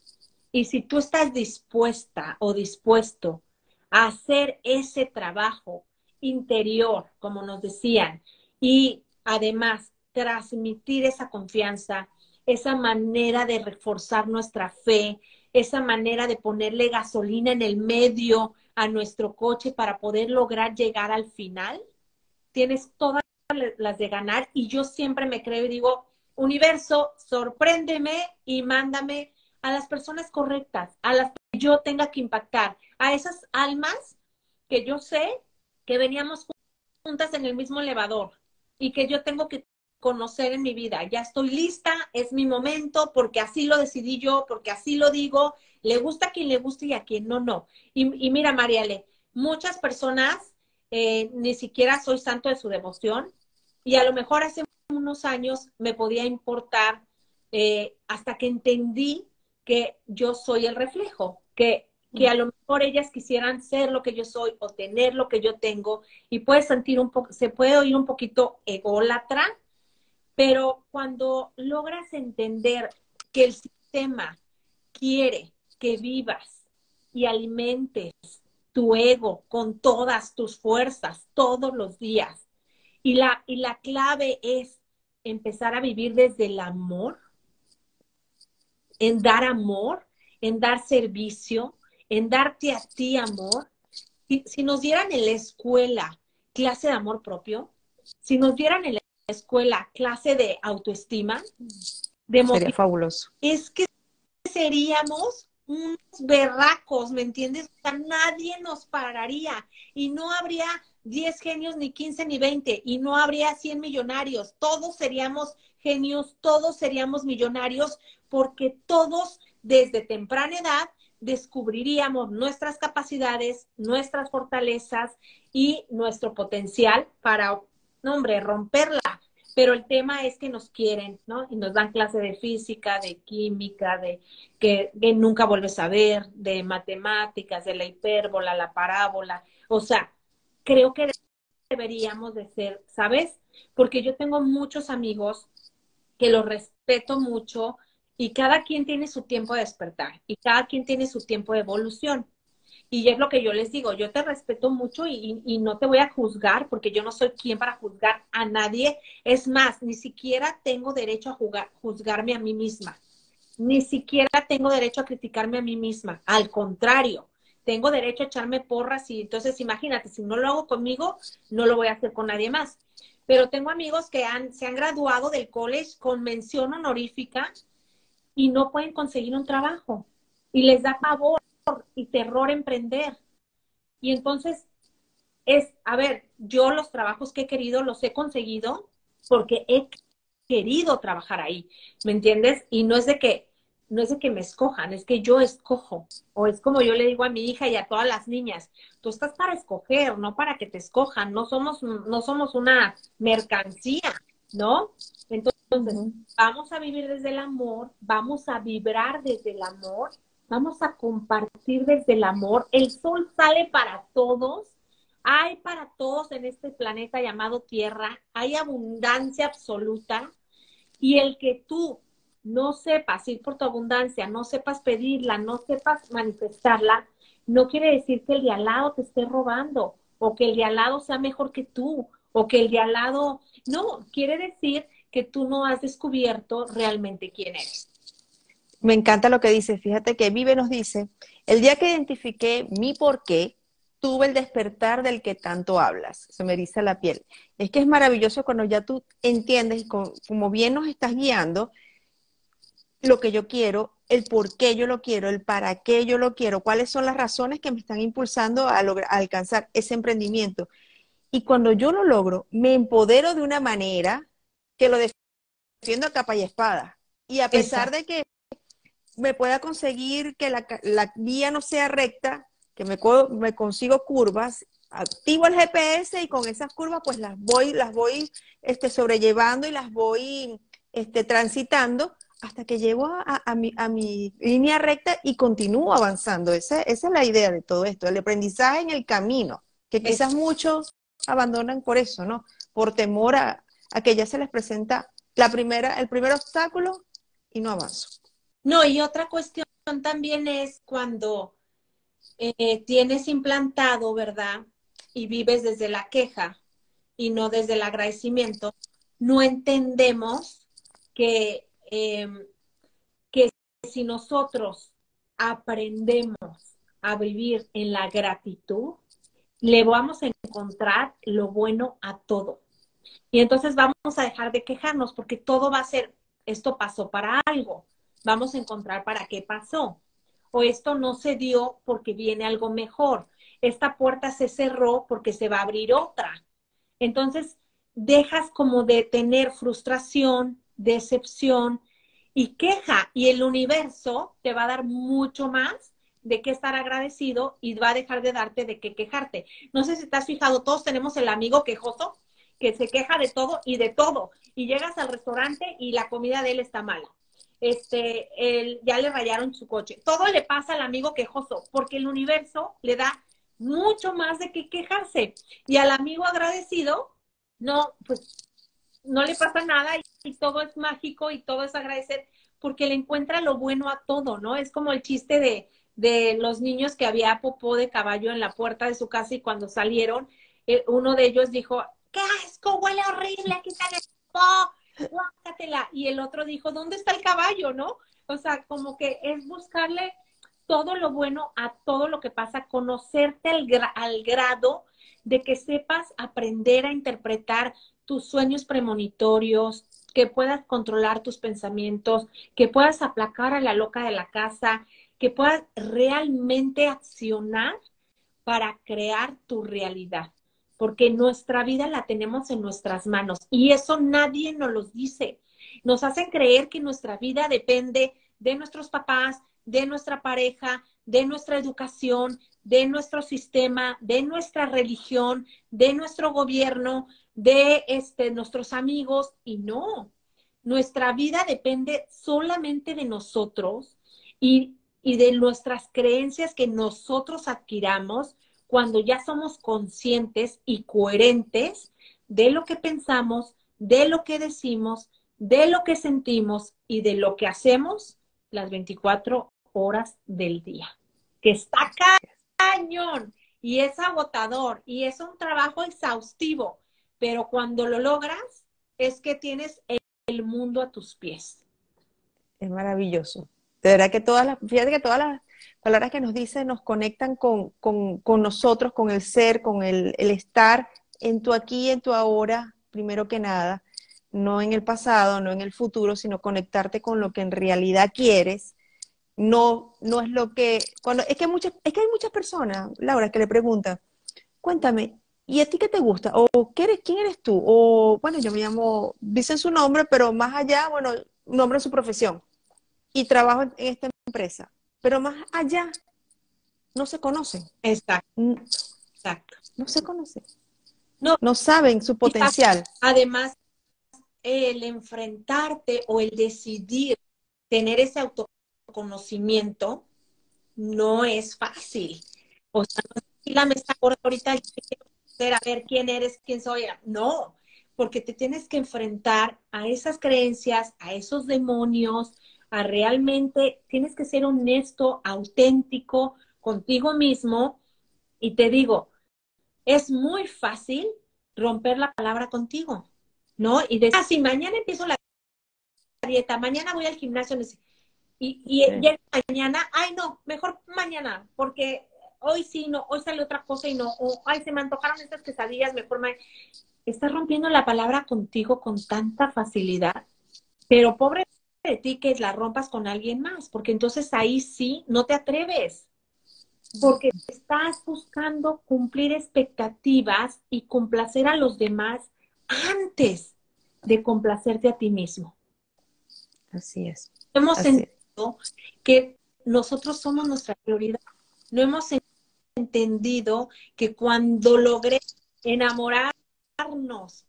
y si tú estás dispuesta o dispuesto a hacer ese trabajo interior, como nos decían, y además transmitir esa confianza, esa manera de reforzar nuestra fe, esa manera de ponerle gasolina en el medio a nuestro coche para poder lograr llegar al final, tienes todas las de ganar y yo siempre me creo y digo, universo, sorpréndeme y mándame a las personas correctas, a las que yo tenga que impactar, a esas almas que yo sé que veníamos juntas en el mismo elevador y que yo tengo que conocer en mi vida. Ya estoy lista, es mi momento, porque así lo decidí yo, porque así lo digo. Le gusta a quien le guste y a quien no, no. Y, mira, Mariale, muchas personas eh, ni siquiera soy santo de su devoción y a lo mejor hace unos años me podía importar eh, hasta que entendí que yo soy el reflejo, que, que a lo mejor ellas quisieran ser lo que yo soy o tener lo que yo tengo y puede sentir un poco, se puede oír un poquito ególatra, pero cuando logras entender que el sistema quiere que vivas y alimentes tu ego con todas tus fuerzas todos los días, y la, y la clave es empezar a vivir desde el amor, en dar amor, en dar servicio, en darte a ti amor. Si, si nos dieran en la escuela clase de amor propio, si nos dieran en la escuela clase de autoestima, de Sería fabuloso. Es que seríamos unos berracos, ¿me entiendes? O sea, nadie nos pararía y no habría 10 genios, ni 15, ni 20, y no habría 100 millonarios. Todos seríamos genios, todos seríamos millonarios, porque todos desde temprana edad descubriríamos nuestras capacidades, nuestras fortalezas y nuestro potencial para, no, hombre, romperla. Pero el tema es que nos quieren, ¿no? Y nos dan clase de física, de química, de que, nunca vuelves a ver, de matemáticas, de la hipérbola, la parábola. O sea, creo que deberíamos de ser, ¿sabes? Porque yo tengo muchos amigos que los respeto mucho, y cada quien tiene su tiempo de despertar y cada quien tiene su tiempo de evolución. Y es lo que yo les digo, yo te respeto mucho y, no te voy a juzgar porque yo no soy quien para juzgar a nadie. Es más, ni siquiera tengo derecho a juzgarme a mí misma. Ni siquiera tengo derecho a criticarme a mí misma. Al contrario, tengo derecho a echarme porras y entonces imagínate, si no lo hago conmigo, no lo voy a hacer con nadie más. Pero tengo amigos que han, se han graduado del college con mención honorífica y no pueden conseguir un trabajo y les da pavor y terror emprender. Y entonces es, a ver, yo los trabajos que he querido los he conseguido porque he querido trabajar ahí, ¿me entiendes? Y no es de que no es de que me escojan, es que yo escojo. O es como yo le digo a mi hija y a todas las niñas, tú estás para escoger, no para que te escojan, no somos no somos una mercancía, ¿no? Entonces entonces, vamos a vivir desde el amor, vamos a vibrar desde el amor, vamos a compartir desde el amor. El sol sale para todos, hay para todos en este planeta llamado Tierra, hay abundancia absoluta y el que tú no sepas ir por tu abundancia, no sepas pedirla, no sepas manifestarla, no quiere decir que el de al lado te esté robando o que el de al lado sea mejor que tú o que el de al lado, no, quiere decir que tú no has descubierto realmente quién eres. Me encanta lo que dice. Fíjate que Vive nos dice, el día que identifiqué mi porqué, tuve el despertar del que tanto hablas. Se me eriza la piel. Es que es maravilloso cuando ya tú entiendes, como bien nos estás guiando, lo que yo quiero, el por qué yo lo quiero, el para qué yo lo quiero, cuáles son las razones que me están impulsando a, lograr, a alcanzar ese emprendimiento. Y cuando yo lo logro, me empodero de una manera que lo defiendo a capa y espada. Y a pesar de que me pueda conseguir que la, la vía no sea recta, que me, me consigo curvas, activo el GPS y con esas curvas pues las voy, las voy este, sobrellevando y las voy este, transitando hasta que llego a, a, mi, a mi línea recta y continúo avanzando. Esa, esa, es la idea de todo esto, el aprendizaje en el camino, que quizás muchos abandonan por eso, ¿no? Por temor a, a que ya se les presenta la primera, el primer obstáculo y no avanzo. No, y otra cuestión también es cuando eh, tienes implantado, ¿verdad? Y vives desde la queja y no desde el agradecimiento, no entendemos que, em, que si nosotros aprendemos a vivir en la gratitud, le vamos a encontrar lo bueno a todo. Y entonces vamos a dejar de quejarnos porque todo va a ser, esto pasó para algo, vamos a encontrar para qué pasó. O esto no se dio porque viene algo mejor. Esta puerta se cerró porque se va a abrir otra. Entonces, dejas como de tener frustración, decepción y queja. Y el universo te va a dar mucho más de qué estar agradecido y va a dejar de darte de qué quejarte. No sé si te has fijado, todos tenemos el amigo quejoso que se queja de todo y de todo. Y llegas al restaurante y la comida de él está mala. Este, él, ya le rayaron su coche. Todo le pasa al amigo quejoso, porque el universo le da mucho más de qué quejarse. Y al amigo agradecido, no, pues no le pasa nada y, todo es mágico y todo es agradecer, porque le encuentra lo bueno a todo, ¿no? Es como el chiste de, de los niños que había popó de caballo en la puerta de su casa y cuando salieron, eh, uno de ellos dijo, qué asco, huele horrible, aquí está el Y el otro dijo, ¿dónde está el caballo, no? O sea, como que es buscarle todo lo bueno a todo lo que pasa, conocerte al, al grado de que sepas aprender a interpretar tus sueños premonitorios, que puedas controlar tus pensamientos, que puedas aplacar a la loca de la casa, que puedas realmente accionar para crear tu realidad porque nuestra vida la tenemos en nuestras manos y eso nadie nos lo dice. Nos hacen creer que nuestra vida depende de nuestros papás, de nuestra pareja, de nuestra educación, de nuestro sistema, de nuestra religión, de nuestro gobierno, de este, nuestros amigos y no. Nuestra vida depende solamente de nosotros y, y de nuestras creencias que nosotros adquiramos cuando ya somos conscientes y coherentes de lo que pensamos, de lo que decimos, de lo que sentimos y de lo que hacemos las 24 horas del día. Que está cañón y es agotador y es un trabajo exhaustivo, pero cuando lo logras es que tienes el mundo a tus pies. Es maravilloso. De verdad que todas las, fíjate que todas las palabras que nos dice nos conectan con, nosotros, con el ser, con el, estar en tu aquí, en tu ahora, primero que nada, no en el pasado, no en el futuro, sino conectarte con lo que en realidad quieres. No, no es lo que, cuando, es que muchas, es que hay muchas personas, Laura, que le preguntan, cuéntame, ¿y a ti qué te gusta? ¿O ¿qué eres, quién eres tú? O, bueno, yo me llamo, dicen su nombre, pero más allá, bueno, nombre su profesión. Y trabajo en esta empresa pero más allá no se conocen. Exacto. Exacto. No se conocen. No, no saben su potencial. Además, el enfrentarte o el decidir tener ese autoconocimiento no es fácil. O sea, no si la mesa ahorita a ver quién eres, quién soy. No, porque te tienes que enfrentar a esas creencias, a esos demonios, a realmente, tienes que ser honesto, auténtico contigo mismo. Y te digo, es muy fácil romper la palabra contigo, ¿no? Y decir, ah, si mañana empiezo la dieta, mañana voy al gimnasio, y, y mañana, ay no, mejor mañana, porque hoy sí, no, hoy sale otra cosa y no, o ay, se me antojaron estas quesadillas, mejor me... Estás rompiendo la palabra contigo con tanta facilidad, pero pobre de ti que la rompas con alguien más, porque entonces ahí sí no te atreves, porque estás buscando cumplir expectativas y complacer a los demás antes de complacerte a ti mismo. Así es. Hemos entendido que nosotros somos nuestra prioridad. No hemos entendido que cuando logré enamorarnos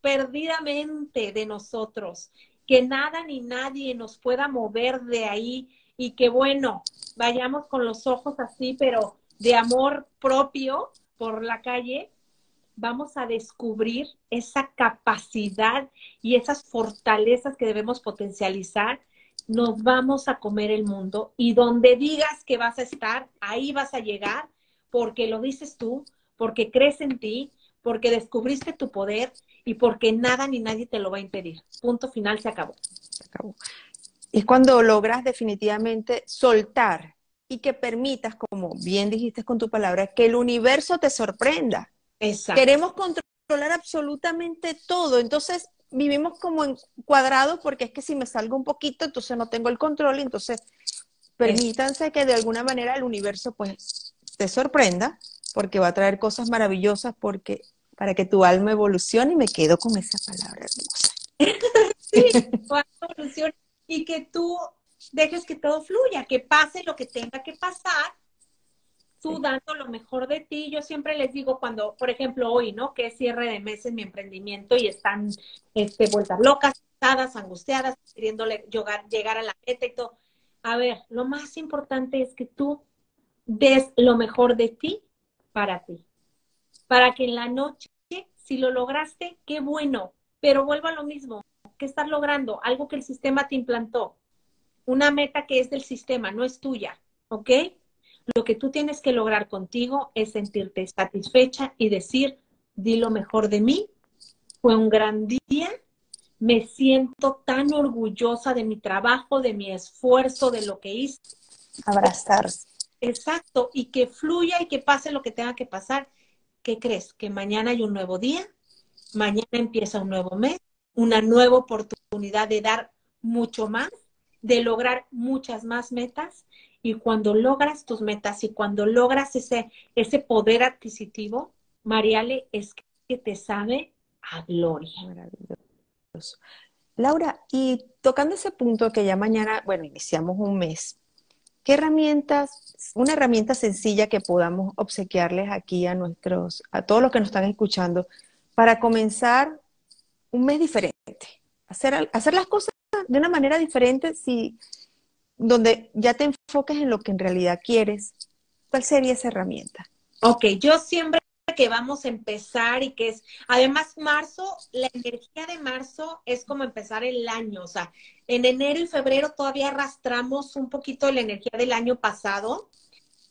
perdidamente de nosotros que nada ni nadie nos pueda mover de ahí y que bueno, vayamos con los ojos así, pero de amor propio por la calle, vamos a descubrir esa capacidad y esas fortalezas que debemos potencializar, nos vamos a comer el mundo y donde digas que vas a estar, ahí vas a llegar porque lo dices tú, porque crees en ti, porque descubriste tu poder y porque nada ni nadie te lo va a impedir. Punto final, se acabó. Se acabó. Es cuando logras definitivamente soltar y que permitas, como bien dijiste con tu palabra, que el universo te sorprenda. Exacto. Queremos controlar absolutamente todo, entonces vivimos como en cuadrados porque es que si me salgo un poquito, entonces no tengo el control, entonces permítanse que de alguna manera el universo pues te sorprenda porque va a traer cosas maravillosas porque para que tu alma evolucione y me quedo con esa palabra hermosa. sí, tu alma evolucione y que tú dejes que todo fluya, que pase lo que tenga que pasar, tú dando lo mejor de ti. Yo siempre les digo cuando, por ejemplo, hoy, ¿no? Que es cierre de mes en mi emprendimiento y están este, vueltas locas, angustiadas, queriendo llegar, llegar a la meta y todo. A ver, lo más importante es que tú des lo mejor de ti para ti para que en la noche, si lo lograste, qué bueno, pero vuelva a lo mismo. ¿Qué estás logrando? Algo que el sistema te implantó. Una meta que es del sistema, no es tuya, ¿ok? Lo que tú tienes que lograr contigo es sentirte satisfecha y decir, di lo mejor de mí, fue un gran día, me siento tan orgullosa de mi trabajo, de mi esfuerzo, de lo que hice. Abrazarse. Exacto, y que fluya y que pase lo que tenga que pasar ¿qué crees? Que mañana hay un nuevo día, mañana empieza un nuevo mes, una nueva oportunidad de dar mucho más, de lograr muchas más metas. Y cuando logras tus metas y cuando logras ese, ese poder adquisitivo, Mariale, es que te sabe a gloria. Maravilloso. Laura, y tocando ese punto que ya mañana, bueno, iniciamos un mes, ¿qué herramientas, una herramienta sencilla que podamos obsequiarles aquí a nuestros, a todos los que nos están escuchando, para comenzar un mes diferente? Hacer, hacer las cosas de una manera diferente, si, donde ya te enfoques en lo que en realidad quieres. ¿Cuál sería esa herramienta? Ok, yo siempre que vamos a empezar y que es, además marzo, la energía de marzo es como empezar el año, o sea, en enero y febrero todavía arrastramos un poquito la energía del año pasado.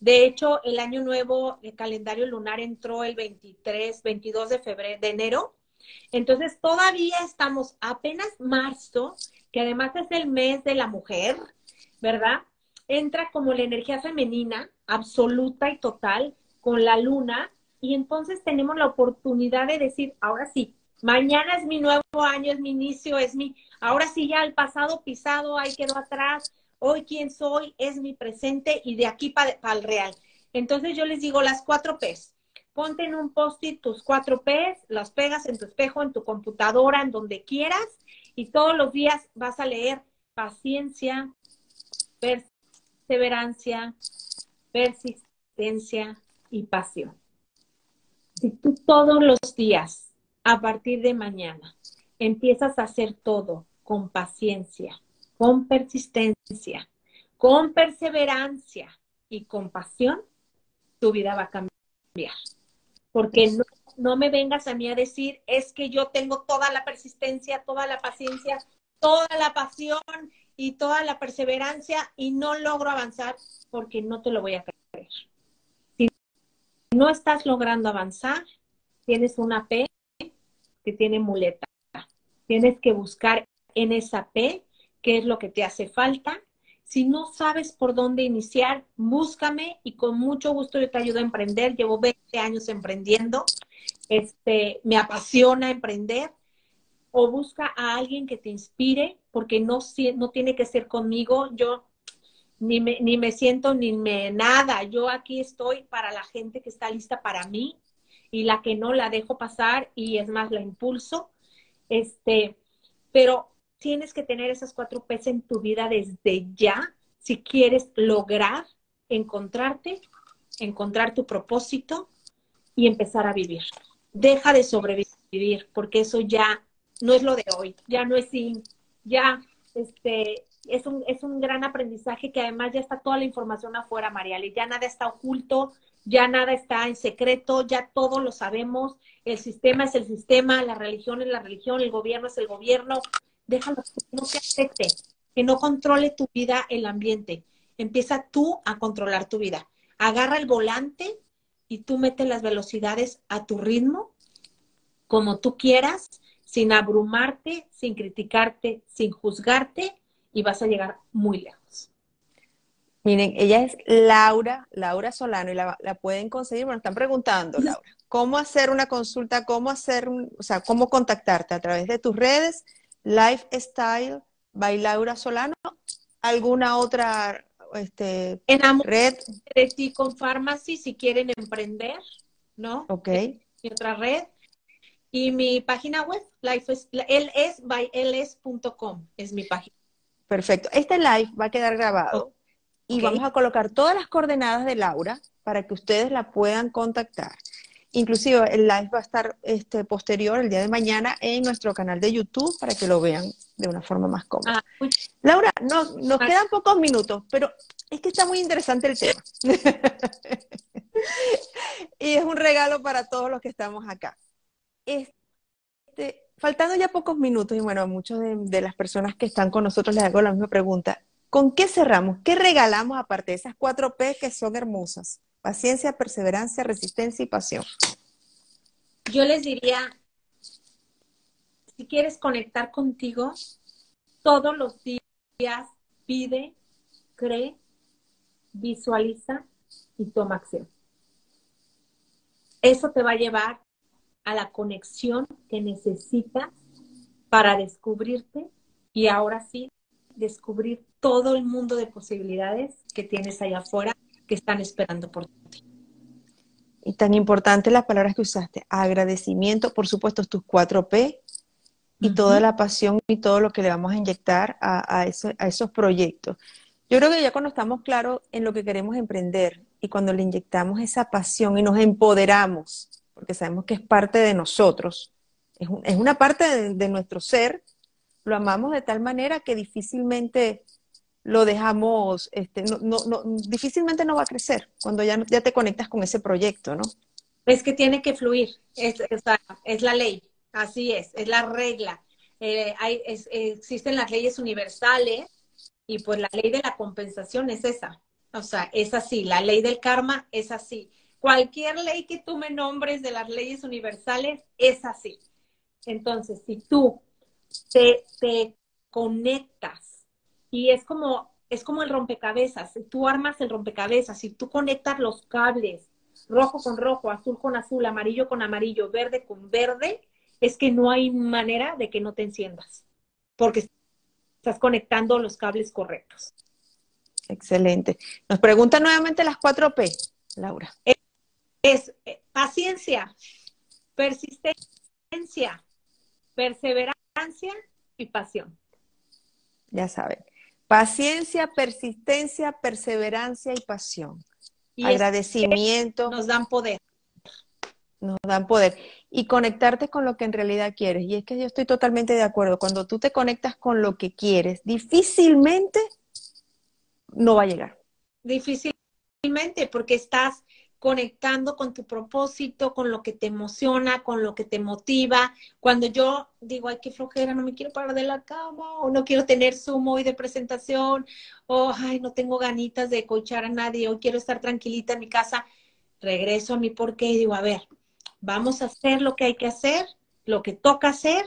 De hecho, el año nuevo, el calendario lunar entró el 23, 22 de febrero, de enero. Entonces, todavía estamos apenas marzo, que además es el mes de la mujer, ¿verdad? Entra como la energía femenina absoluta y total con la luna y entonces tenemos la oportunidad de decir, ahora sí, mañana es mi nuevo año, es mi inicio, es mi, ahora sí ya el pasado pisado, ahí quedó atrás, hoy quién soy, es mi presente y de aquí para el real. Entonces yo les digo las cuatro P's. Ponte en un post-it tus cuatro P's, las pegas en tu espejo, en tu computadora, en donde quieras, y todos los días vas a leer paciencia, perseverancia, persistencia y pasión. Si tú todos los días, a partir de mañana, empiezas a hacer todo con paciencia, con persistencia, con perseverancia y con pasión, tu vida va a cambiar. Porque no, no me vengas a mí a decir, es que yo tengo toda la persistencia, toda la paciencia, toda la pasión y toda la perseverancia y no logro avanzar porque no te lo voy a creer no estás logrando avanzar, tienes una P que tiene muleta. Tienes que buscar en esa P qué es lo que te hace falta. Si no sabes por dónde iniciar, búscame y con mucho gusto yo te ayudo a emprender. Llevo 20 años emprendiendo. Este, me apasiona emprender. O busca a alguien que te inspire, porque no, no tiene que ser conmigo. Yo ni me, ni me siento ni me nada. Yo aquí estoy para la gente que está lista para mí y la que no la dejo pasar y es más la impulso. Este, pero tienes que tener esas cuatro P's en tu vida desde ya si quieres lograr encontrarte, encontrar tu propósito y empezar a vivir. Deja de sobrevivir porque eso ya no es lo de hoy, ya no es sin, ya este es un, es un gran aprendizaje que además ya está toda la información afuera, Mariale, ya nada está oculto, ya nada está en secreto, ya todo lo sabemos, el sistema es el sistema, la religión es la religión, el gobierno es el gobierno, déjalo que no te afecte, que no controle tu vida el ambiente, empieza tú a controlar tu vida, agarra el volante y tú metes las velocidades a tu ritmo, como tú quieras, sin abrumarte, sin criticarte, sin juzgarte, y vas a llegar muy lejos. Miren, ella es Laura, Laura Solano, y la, pueden conseguir, bueno, están preguntando, Laura, ¿cómo hacer una consulta, cómo hacer, un, o sea, cómo contactarte a través de tus redes, Lifestyle by Laura Solano, alguna otra este, en red? Sí, con Pharmacy, si quieren emprender, ¿no? Ok. Mi otra red. Y mi página web, life es, by es mi página. Perfecto. Este live va a quedar grabado y vamos a colocar todas las coordenadas de Laura para que ustedes la puedan contactar. Inclusive el live va a estar este, posterior el día de mañana en nuestro canal de YouTube para que lo vean de una forma más cómoda. Ah, Laura, nos, nos quedan pocos minutos, pero es que está muy interesante el tema. y es un regalo para todos los que estamos acá. Este, faltando ya pocos minutos, y bueno, a muchas de, las personas que están con nosotros les hago la misma pregunta. ¿Con qué cerramos? ¿Qué regalamos aparte de esas cuatro P que son hermosas? Paciencia, perseverancia, resistencia y pasión. Yo les diría, si quieres conectar contigo, todos los días pide, cree, visualiza y toma acción. Eso te va a llevar a la conexión que necesitas para descubrirte y ahora sí descubrir todo el mundo de posibilidades que tienes allá afuera que están esperando por ti. Y tan importante las palabras que usaste, agradecimiento, por supuesto, tus 4P y toda la pasión y todo lo que le vamos a inyectar a, a, a esos proyectos. Yo creo que ya cuando estamos claros en lo que queremos emprender y cuando le inyectamos esa pasión y nos empoderamos, porque sabemos que es parte de nosotros, es, una parte de, nuestro ser, lo amamos de tal manera que difícilmente lo dejamos, este, no, no, no, difícilmente no va a crecer cuando ya, ya te conectas con ese proyecto, ¿no? Es que tiene que fluir, es, la ley, así es, es la regla. Eh, existen las leyes universales y pues la ley de la compensación es esa. O sea, es así, la ley del karma es así. Cualquier ley que tú me nombres de las leyes universales es así. Entonces, si tú te, conectas y es como, es como el rompecabezas, si tú armas el rompecabezas, si tú conectas los cables, rojo con rojo, azul con azul, amarillo con amarillo, verde con verde, es que no hay manera de que no te enciendas, porque estás conectando los cables correctos. Excelente. Nos pregunta nuevamente las 4P, Laura. Es, eh, paciencia, persistencia, perseverancia y pasión. Ya saben. Paciencia, persistencia, perseverancia y pasión. Agradecimiento. Nos dan poder. Nos dan poder. Y conectarte con lo que en realidad quieres. Y es que yo estoy totalmente de acuerdo. Cuando tú te conectas con lo que quieres, difícilmente no va a llegar. Difícilmente, porque estás conectando con tu propósito, con lo que te emociona, con lo que te motiva. Cuando yo digo, ay, qué flojera, no me quiero parar de la cama, o no quiero tener sumo hoy de presentación, o ay, no tengo ganitas de coachar a nadie, o quiero estar tranquilita en mi casa, regreso a mi porqué y digo, a ver, vamos a hacer lo que hay que hacer, lo que toca hacer,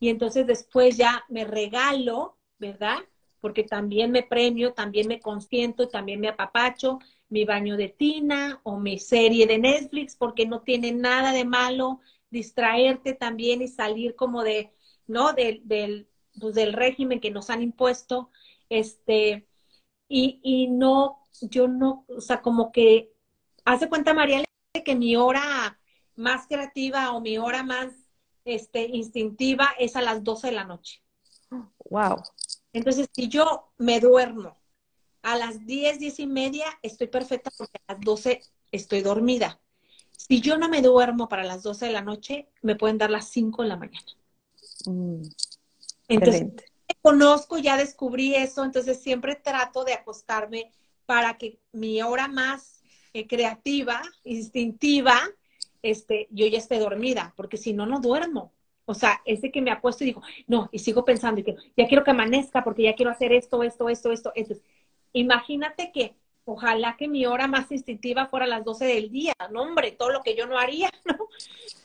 y entonces después ya me regalo, ¿verdad? porque también me premio, también me consiento, también me apapacho, mi baño de tina o mi serie de Netflix, porque no tiene nada de malo distraerte también y salir como de, ¿no? Del, del, pues del régimen que nos han impuesto, este, y, y no, yo no, o sea, como que, hace cuenta María que mi hora más creativa o mi hora más este, instintiva es a las 12 de la noche. Wow. Entonces, si yo me duermo a las 10, 10 y media, estoy perfecta porque a las 12 estoy dormida. Si yo no me duermo para las 12 de la noche, me pueden dar las 5 de la mañana. Mm, entonces, conozco, ya descubrí eso, entonces siempre trato de acostarme para que mi hora más eh, creativa, instintiva, este, yo ya esté dormida, porque si no, no duermo. O sea, ese que me apuesto y digo, no, y sigo pensando, y que ya quiero que amanezca porque ya quiero hacer esto, esto, esto, esto. Entonces, imagínate que ojalá que mi hora más instintiva fuera las 12 del día, no hombre, todo lo que yo no haría, ¿no?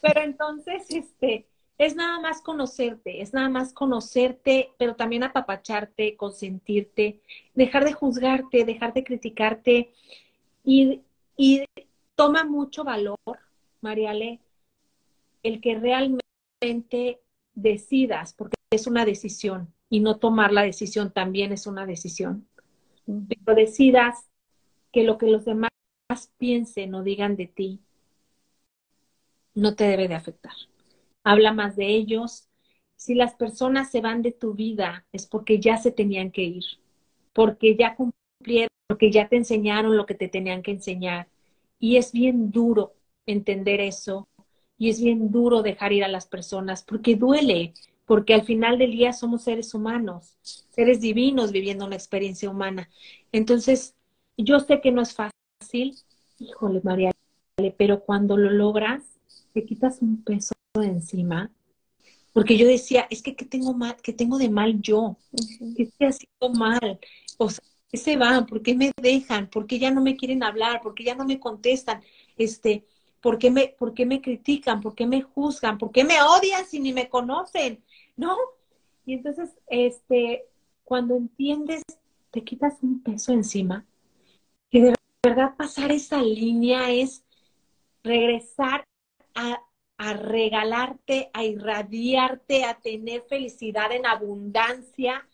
Pero entonces, este, es nada más conocerte, es nada más conocerte, pero también apapacharte, consentirte, dejar de juzgarte, dejar de criticarte y, y toma mucho valor, Mariale, el que realmente decidas, porque es una decisión, y no tomar la decisión también es una decisión. Pero decidas que lo que los demás piensen o digan de ti no te debe de afectar. Habla más de ellos. Si las personas se van de tu vida es porque ya se tenían que ir, porque ya cumplieron, porque ya te enseñaron lo que te tenían que enseñar. Y es bien duro entender eso y es bien duro dejar ir a las personas porque duele, porque al final del día somos seres humanos, seres divinos viviendo una experiencia humana. Entonces, yo sé que no es fácil, híjole María, pero cuando lo logras, te quitas un peso de encima. Porque yo decía, es que ¿qué tengo mal, qué tengo de mal yo? ¿Qué estoy haciendo mal? O sea, ¿qué se van? ¿Por qué me dejan? ¿Por qué ya no me quieren hablar? ¿Por qué ya no me contestan? Este, ¿Por qué, me, ¿Por qué me critican? ¿Por qué me juzgan? ¿Por qué me odian si ni me conocen? ¿No? Y entonces, este, cuando entiendes, te quitas un peso encima, que de verdad pasar esa línea es regresar a, a regalarte, a irradiarte, a tener felicidad en abundancia,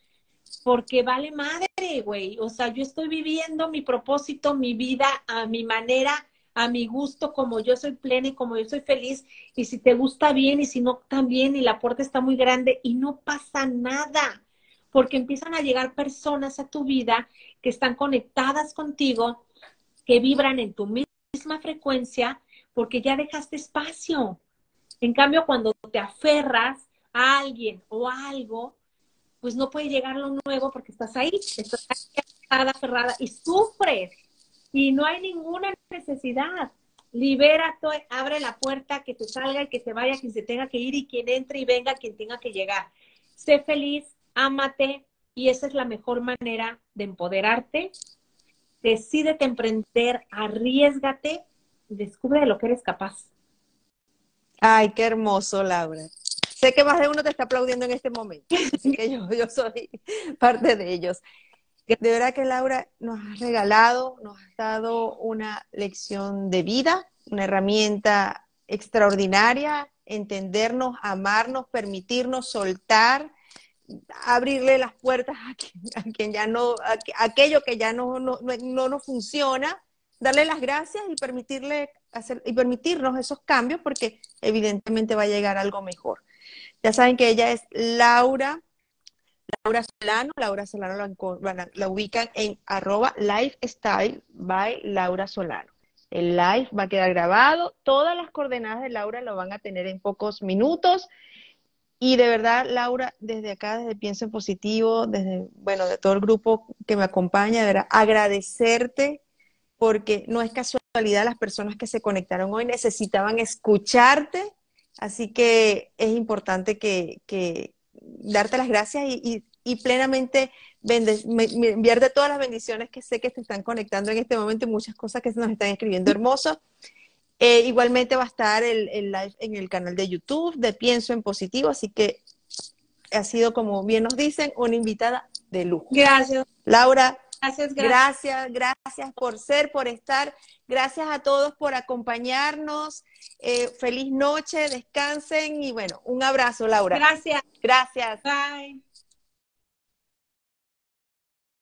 porque vale madre, güey. O sea, yo estoy viviendo mi propósito, mi vida a mi manera, a mi gusto, como yo soy plena y como yo soy feliz, y si te gusta bien y si no también, y la puerta está muy grande y no pasa nada, porque empiezan a llegar personas a tu vida que están conectadas contigo, que vibran en tu misma frecuencia, porque ya dejaste espacio. En cambio, cuando te aferras a alguien o a algo, pues no puede llegar lo nuevo porque estás ahí, estás ahí aferrada y sufres y no hay ninguna necesidad. Libérate, abre la puerta, que te salga y que se vaya quien se tenga que ir y quien entre y venga quien tenga que llegar. Sé feliz, ámate y esa es la mejor manera de empoderarte. Decídete emprender, arriesgate y descubre de lo que eres capaz. Ay, qué hermoso, Laura. Sé que más de uno te está aplaudiendo en este momento, así que yo, yo soy parte de ellos. De verdad que Laura nos ha regalado, nos ha dado una lección de vida, una herramienta extraordinaria, entendernos, amarnos, permitirnos soltar, abrirle las puertas a quien, ya no, a, aquello que ya no, nos funciona, darle las gracias y permitirle hacer, y permitirnos esos cambios porque evidentemente va a llegar algo mejor. Ya saben que ella es Laura Laura Solano. Laura Solano la, ubican en arroba lifestyle by Laura Solano. El live va a quedar grabado. Todas las coordenadas de Laura lo van a tener en pocos minutos. Y de verdad, Laura, desde acá, desde Pienso en Positivo, desde, bueno, de todo el grupo que me acompaña, de verdad, agradecerte porque no es casualidad las personas que se conectaron hoy necesitaban escucharte. Así que es importante que, que, darte las gracias y, plenamente enviarte todas las bendiciones que sé que te están conectando en este momento y muchas cosas que se nos están escribiendo hermoso. Eh, igualmente va a estar el, el, live en el canal de YouTube de Pienso en Positivo, así que ha sido, como bien nos dicen, una invitada de lujo. Gracias. Laura, Gracias, gracias. Gracias, por ser, por estar. Gracias a todos por acompañarnos. Eh, feliz noche, descansen y bueno, un abrazo, Laura. Gracias. Gracias. Bye.